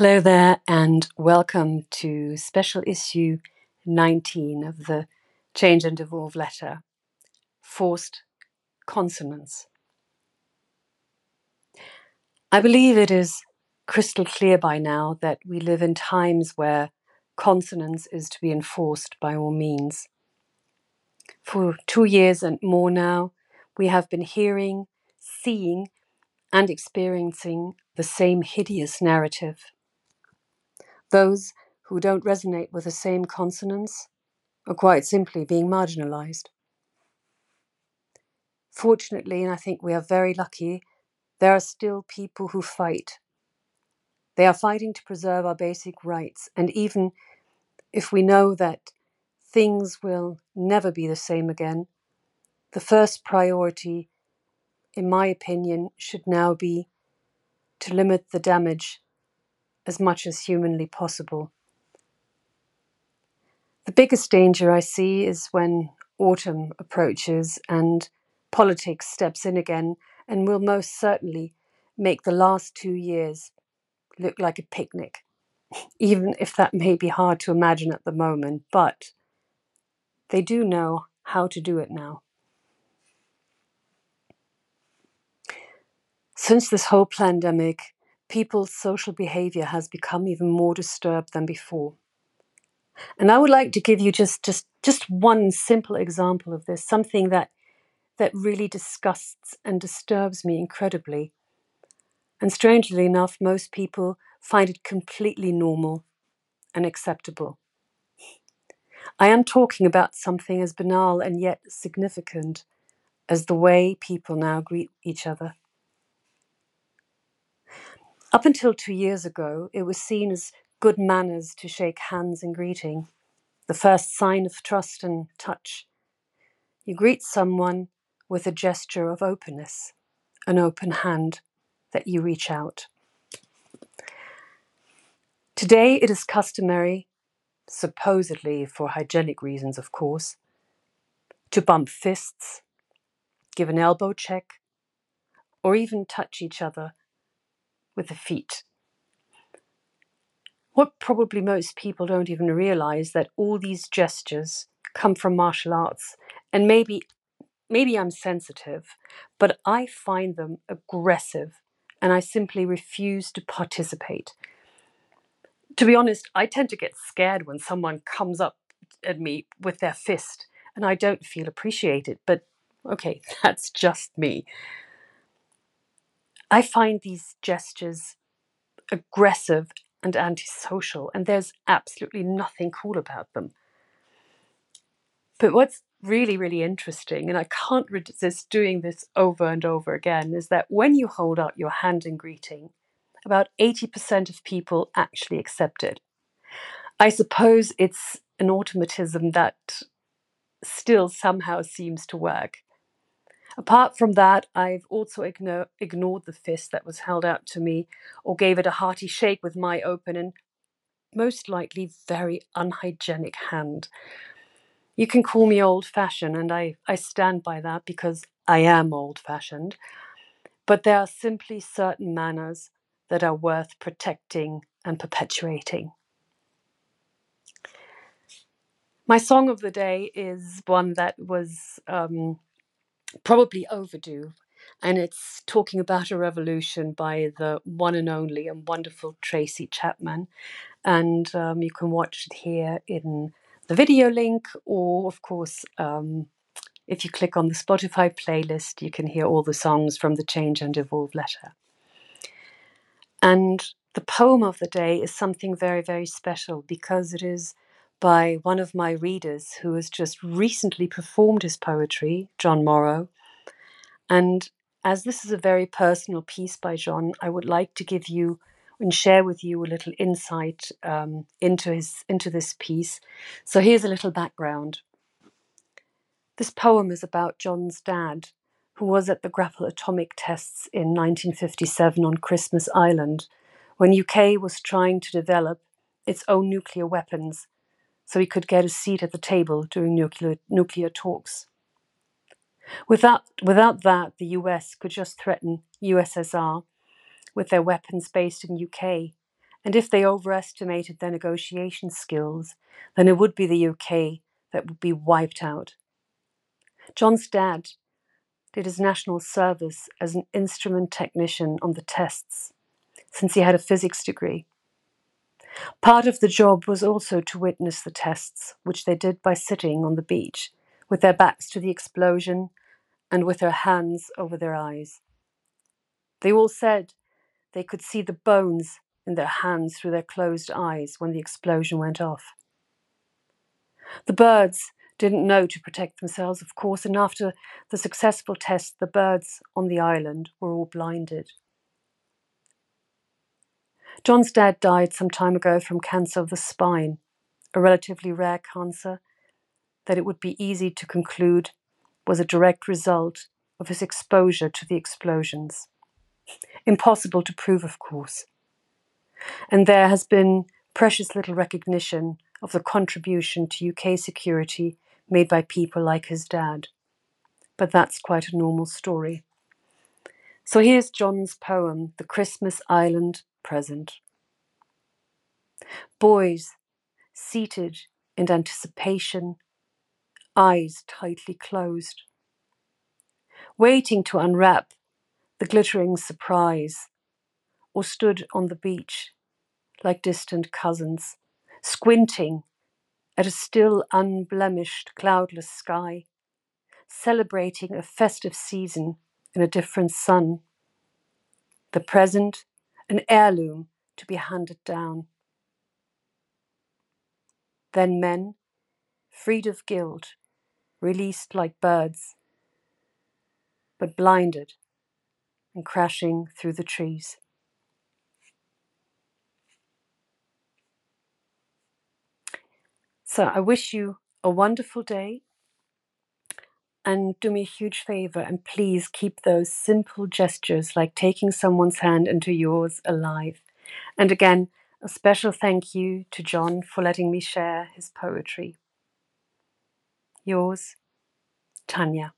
Hello there, and welcome to special issue 19 of the Change and Evolve letter Forced Consonance. I believe it is crystal clear by now that we live in times where consonance is to be enforced by all means. For two years and more now, we have been hearing, seeing, and experiencing the same hideous narrative. Those who don't resonate with the same consonants are quite simply being marginalized. Fortunately, and I think we are very lucky, there are still people who fight. They are fighting to preserve our basic rights, and even if we know that things will never be the same again, the first priority, in my opinion, should now be to limit the damage as much as humanly possible. The biggest danger I see is when autumn approaches and politics steps in again and will most certainly make the last two years look like a picnic, even if that may be hard to imagine at the moment, but they do know how to do it now. Since this whole pandemic, people's social behavior has become even more disturbed than before. And I would like to give you just just just one simple example of this, something that that really disgusts and disturbs me incredibly. And strangely enough, most people find it completely normal and acceptable. I am talking about something as banal and yet significant as the way people now greet each other. Up until two years ago, it was seen as good manners to shake hands in greeting, the first sign of trust and touch. You greet someone with a gesture of openness, an open hand that you reach out. Today, it is customary, supposedly for hygienic reasons, of course, to bump fists, give an elbow check, or even touch each other with the feet. What probably most people don't even realize that all these gestures come from martial arts and maybe maybe I'm sensitive, but I find them aggressive and I simply refuse to participate. To be honest, I tend to get scared when someone comes up at me with their fist and I don't feel appreciated, but okay, that's just me. I find these gestures aggressive and antisocial, and there's absolutely nothing cool about them. But what's really, really interesting, and I can't resist doing this over and over again, is that when you hold out your hand in greeting, about 80% of people actually accept it. I suppose it's an automatism that still somehow seems to work. Apart from that, I've also igno- ignored the fist that was held out to me or gave it a hearty shake with my open and most likely very unhygienic hand. You can call me old fashioned, and I, I stand by that because I am old fashioned. But there are simply certain manners that are worth protecting and perpetuating. My song of the day is one that was um, probably overdue, and it's talking about a revolution by the one and only and wonderful Tracy Chapman. And um, you can watch it here in the video link, or of course, um, if you click on the Spotify playlist, you can hear all the songs from the Change and Evolve letter. And the poem of the day is something very, very special because it is by one of my readers who has just recently performed his poetry, John Morrow. And as this is a very personal piece by John, I would like to give you and share with you a little insight um, into his into this piece. So here's a little background. This poem is about John's dad, who was at the Grapple atomic tests in 1957 on Christmas Island, when UK was trying to develop its own nuclear weapons so he could get a seat at the table during nuclear, nuclear talks. Without, without that, the US could just threaten USSR with their weapons based in UK And if they overestimated their negotiation skills, then it would be the UK that would be wiped out. John's dad did his national service as an instrument technician on the tests, since he had a physics degree. Part of the job was also to witness the tests, which they did by sitting on the beach, with their backs to the explosion and with their hands over their eyes. They all said they could see the bones in their hands through their closed eyes when the explosion went off. The birds didn't know to protect themselves, of course, and after the successful test, the birds on the island were all blinded. John's dad died some time ago from cancer of the spine, a relatively rare cancer that it would be easy to conclude was a direct result of his exposure to the explosions. Impossible to prove, of course. And there has been precious little recognition of the contribution to UK security made by people like his dad. But that's quite a normal story. So here's John's poem, The Christmas Island Present. Boys, seated in anticipation, eyes tightly closed, waiting to unwrap the glittering surprise, or stood on the beach like distant cousins, squinting at a still unblemished, cloudless sky, celebrating a festive season in a different sun. The present, an heirloom to be handed down. Then men, freed of guilt, released like birds, but blinded and crashing through the trees. So I wish you a wonderful day and do me a huge favor and please keep those simple gestures like taking someone's hand into yours alive. And again, a special thank you to John for letting me share his poetry. Yours, Tanya.